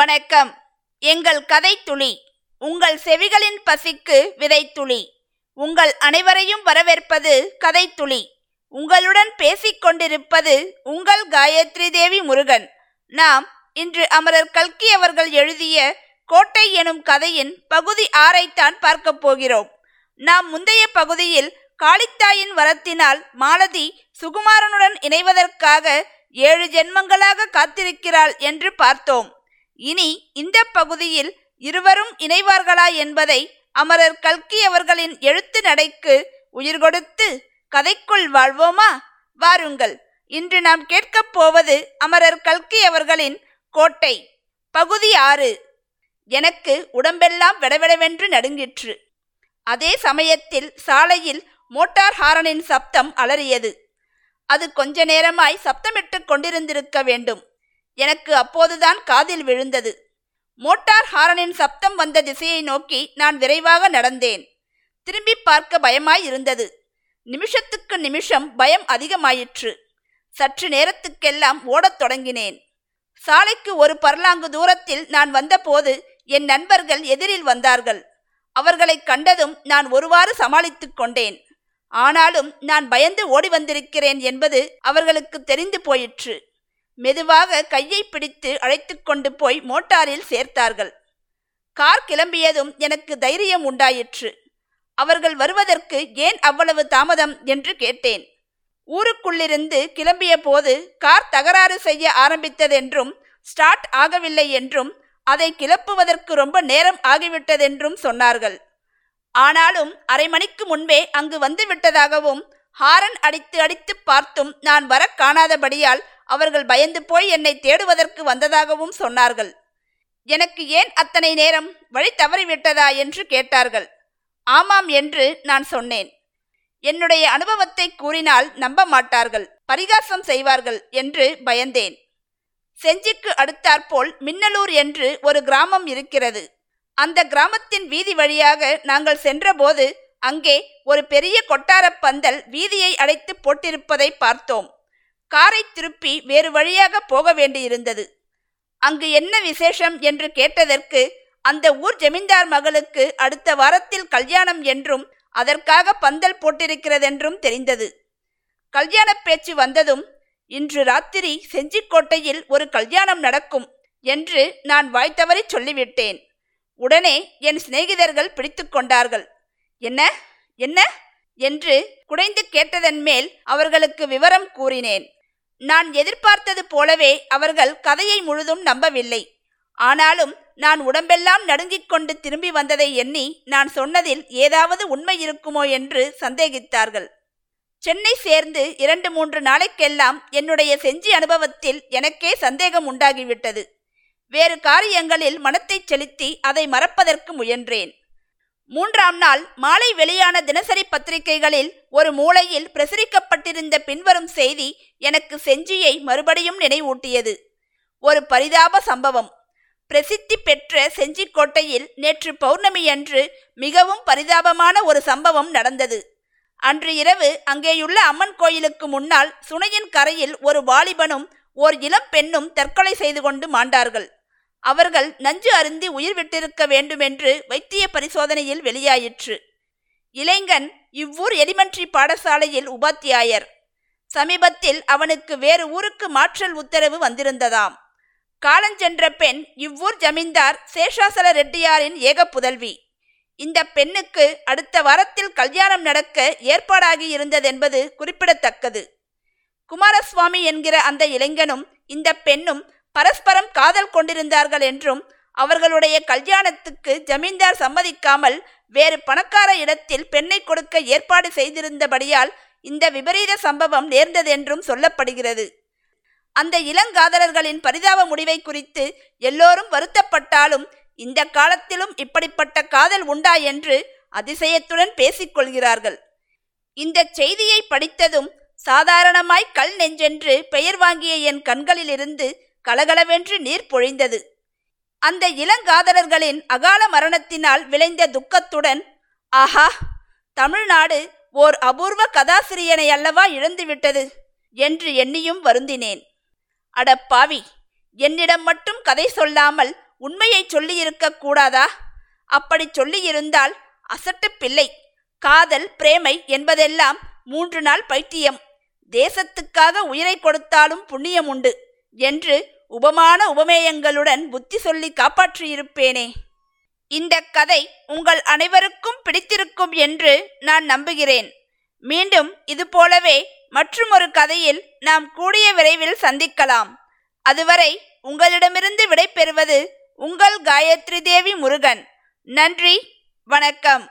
வணக்கம். எங்கள் கதை துளி உங்கள் செவிகளின் பசிக்கு விதைத்துளி. உங்கள் அனைவரையும் வரவேற்பது கதை துளி உங்களுடன் பேசிக்கொண்டிருப்பது உங்கள் காயத்ரி தேவி முருகன். நாம் இன்று அமரர் கல்கி அவர்கள் எழுதிய கோட்டை எனும் கதையின் பகுதி ஆறைத்தான் பார்க்கப் போகிறோம். நாம் முந்தைய பகுதியில் காளித்தாயின் வரத்தினால் மாலதி சுகுமாரனுடன் இணைவதற்காக ஏழு ஜென்மங்களாக காத்திருக்கிறாள் என்று பார்த்தோம். இனி இந்த பகுதியில் இருவரும் இணைவார்களா என்பதை அமரர் கல்கி அவர்களின் எழுத்து நடைக்கு உயிர் கொடுத்து கதைக்குள் வாழ்வோமா? வாருங்கள். இன்று நாம் கேட்கப் போவது அமரர் கல்கி அவர்களின் கோட்டை. பகுதி ஆறு. எனக்கு உடம்பெல்லாம் விடவிடவென்று நடுங்கிற்று. அதே சமயத்தில் சாலையில் மோட்டார் ஹாரனின் சப்தம் அலறியது. அது கொஞ்ச நேரமாய் சப்தமிட்டுக் கொண்டிருந்திருக்க வேண்டும். எனக்கு அப்போதுதான் காதில் விழுந்தது. மோட்டார் ஹாரனின் சப்தம் வந்த திசையை நோக்கி நான் விரைவாக நடந்தேன். திரும்பி பார்க்க பயமாய் இருந்தது. நிமிஷத்துக்கு நிமிஷம் பயம் அதிகமாயிற்று. சற்று நேரத்துக்கெல்லாம் ஓடத் தொடங்கினேன். சாலைக்கு ஒரு பர்லாங்கு தூரத்தில் நான் வந்தபோது என் நண்பர்கள் எதிரில் வந்தார்கள். அவர்களை கண்டதும் நான் ஒருவாறு சமாளித்துக் கொண்டேன். ஆனாலும் நான் பயந்து ஓடி வந்திருக்கிறேன் என்பது அவர்களுக்கு தெரிந்து போயிற்று. மெதுவாக கையை பிடித்து அழைத்து கொண்டு போய் மோட்டாரில் சேர்த்தார்கள். கார் கிளம்பியதும் எனக்கு தைரியம் உண்டாயிற்று. அவர்கள் வருவதற்கு ஏன் அவ்வளவு தாமதம் என்று கேட்டேன். ஊருக்குள்ளிருந்து கிளம்பிய போது கார் தகராறு செய்ய ஆரம்பித்ததென்றும் ஸ்டார்ட் ஆகவில்லை என்றும் அதை கிளப்புவதற்கு ரொம்ப நேரம் ஆகிவிட்டதென்றும் சொன்னார்கள். ஆனாலும் அரை மணிக்கு முன்பே அங்கு வந்துவிட்டதாகவும் ஹாரன் அடித்து அடித்து பார்த்தும் நான் வர காணாதபடியால் அவர்கள் பயந்து போய் என்னை தேடுவதற்கு வந்ததாகவும் சொன்னார்கள். எனக்கு ஏன் அத்தனை நேரம் வழி தவறிவிட்டதா என்று கேட்டார்கள். ஆமாம் என்று நான் சொன்னேன். என்னுடைய அனுபவத்தை கூறினால் நம்ப மாட்டார்கள். பரிகாசம் செய்வார்கள் என்று பயந்தேன். செஞ்சிக்கு அடுத்தாற்போல் மின்னலூர் என்று ஒரு கிராமம் இருக்கிறது. அந்த கிராமத்தின் வீதி வழியாக நாங்கள் சென்றபோது அங்கே ஒரு பெரிய கொட்டாரப் பந்தல் வீதியை அடைத்து போட்டிருப்பதை பார்த்தோம். காரை திருப்பி வேறு வழியாக போக வேண்டியிருந்தது. அங்கு என்ன விசேஷம் என்று கேட்டதற்கு அந்த ஊர் ஜமீன்தார் மகளுக்கு அடுத்த வாரத்தில் கல்யாணம் என்றும் அதற்காக பந்தல் போட்டிருக்கிறதென்றும் தெரிந்தது. கல்யாண பேச்சு வந்ததும் இன்று ராத்திரி செஞ்சிக்கோட்டையில் ஒரு கல்யாணம் நடக்கும் என்று நான் வாய்த்தவரை சொல்லிவிட்டேன். உடனே என் சிநேகிதர்கள் பிடித்து கொண்டார்கள். என்ன? என்ன? என்று குடைந்து கேட்டதன் மேல் அவர்களுக்கு விவரம் கூறினேன். நான் எதிர்பார்த்தது போலவே அவர்கள் கதையை முழுதும் நம்பவில்லை. ஆனாலும் நான் உடம்பெல்லாம் நடுங்கிக் கொண்டு திரும்பி வந்ததை எண்ணி நான் சொன்னதில் ஏதாவது உண்மை இருக்குமோ என்று சந்தேகித்தார்கள். சென்னை சேர்ந்து இரண்டு மூன்று நாளைக்கெல்லாம் என்னுடைய செஞ்சி அனுபவத்தில் எனக்கே சந்தேகம் உண்டாகிவிட்டது. வேறு காரியங்களில் மனத்தை செலுத்தி அதை மறப்பதற்கு முயன்றேன். மூன்றாம் நாள் மாலை வெளியான தினசரி பத்திரிகைகளில் ஒரு மூலையில் பிரசுரிக்கப்பட்டிருந்த பின்வரும் செய்தி எனக்கு செஞ்சியை மறுபடியும் நினைவூட்டியது. ஒரு பரிதாப சம்பவம். பிரசித்தி பெற்ற செஞ்சிக்கோட்டையில் நேற்று பௌர்ணமி அன்று மிகவும் பரிதாபமான ஒரு சம்பவம் நடந்தது. அன்று இரவு அங்கேயுள்ள அம்மன் கோயிலுக்கு முன்னால் சுனையின் கரையில் ஒரு வாலிபனும் ஓர் இளம் பெண்ணும் தற்கொலை செய்து கொண்டு மாண்டார்கள். அவர்கள் நஞ்சு அருந்தி உயிர் விட்டிருக்க வேண்டுமென்று வைத்திய பரிசோதனையில் வெளியாயிற்று. இளைஞன் இவ்வூர் எலிமெண்ட்ரி பாடசாலையில் உபாத்தியாயர். சமீபத்தில் அவனுக்கு வேறு ஊருக்கு மாற்றல் உத்தரவு வந்திருந்ததாம். காலஞ்சென்ற பெண் இவ்வூர் ஜமீன்தார் சேஷாசல ரெட்டியாரின் ஏக புதல்வி. இந்த பெண்ணுக்கு அடுத்த வாரத்தில் கல்யாணம் நடக்க ஏற்பாடாகி இருந்ததென்பது குறிப்பிடத்தக்கது. குமாரசுவாமி என்கிற அந்த இளைஞனும் இந்த பெண்ணும் பரஸ்பரம் காதல் கொண்டிருந்தார்கள் என்றும் அவர்களுடைய கல்யாணத்துக்கு ஜமீன்தார் சம்மதிக்காமல் வேறு பணக்கார இடத்தில் பெண்ணை கொடுக்க ஏற்பாடு செய்திருந்தபடியால் இந்த விபரீத சம்பவம் நேர்ந்ததென்றும் சொல்லப்படுகிறது. அந்த இளங்காதலர்களின் பரிதாப முடிவை குறித்து எல்லோரும் வருத்தப்பட்டாலும் இந்த காலத்திலும் இப்படிப்பட்ட காதல் உண்டா என்று அதிசயத்துடன் பேசிக்கொள்கிறார்கள். இந்த செய்தியை படித்ததும் சாதாரணமாய் கல் நெஞ்சென்று பெயர் வாங்கிய என் கண்களிலிருந்து கலகலவென்று நீர் பொழிந்தது. அந்த இளங்காதலர்களின் அகால மரணத்தினால் விளைந்த துக்கத்துடன் ஆஹா தமிழ்நாடு ஓர் அபூர்வ கதாசிரியனை அல்லவா இழந்துவிட்டது? என்று எண்ணியும் வருந்தினேன். அட பாவி என்னிடம் மட்டும் கதை சொல்லாமல் உண்மையை சொல்லியிருக்க கூடாதா? அப்படி சொல்லியிருந்தால் அசட்டு பிள்ளை காதல் பிரேமை என்பதெல்லாம் மூன்று நாள் பைத்தியம். தேசத்துக்காக உயிரை கொடுத்தாலும் புண்ணியம் உண்டு. என்று உபமான உபமேயங்களுடன் புத்தி சொல்லி காப்பாற்றியிருப்பேனே. இந்த கதை உங்கள் அனைவருக்கும் பிடித்திருக்கும் என்று நான் நம்புகிறேன். மீண்டும் இது போலவே மற்றுமொரு கதையில் நாம் கூடிய விரைவில் சந்திக்கலாம். அதுவரை உங்களிடமிருந்து விடை பெறுவது உங்கள் காயத்ரி தேவி முருகன். நன்றி வணக்கம்.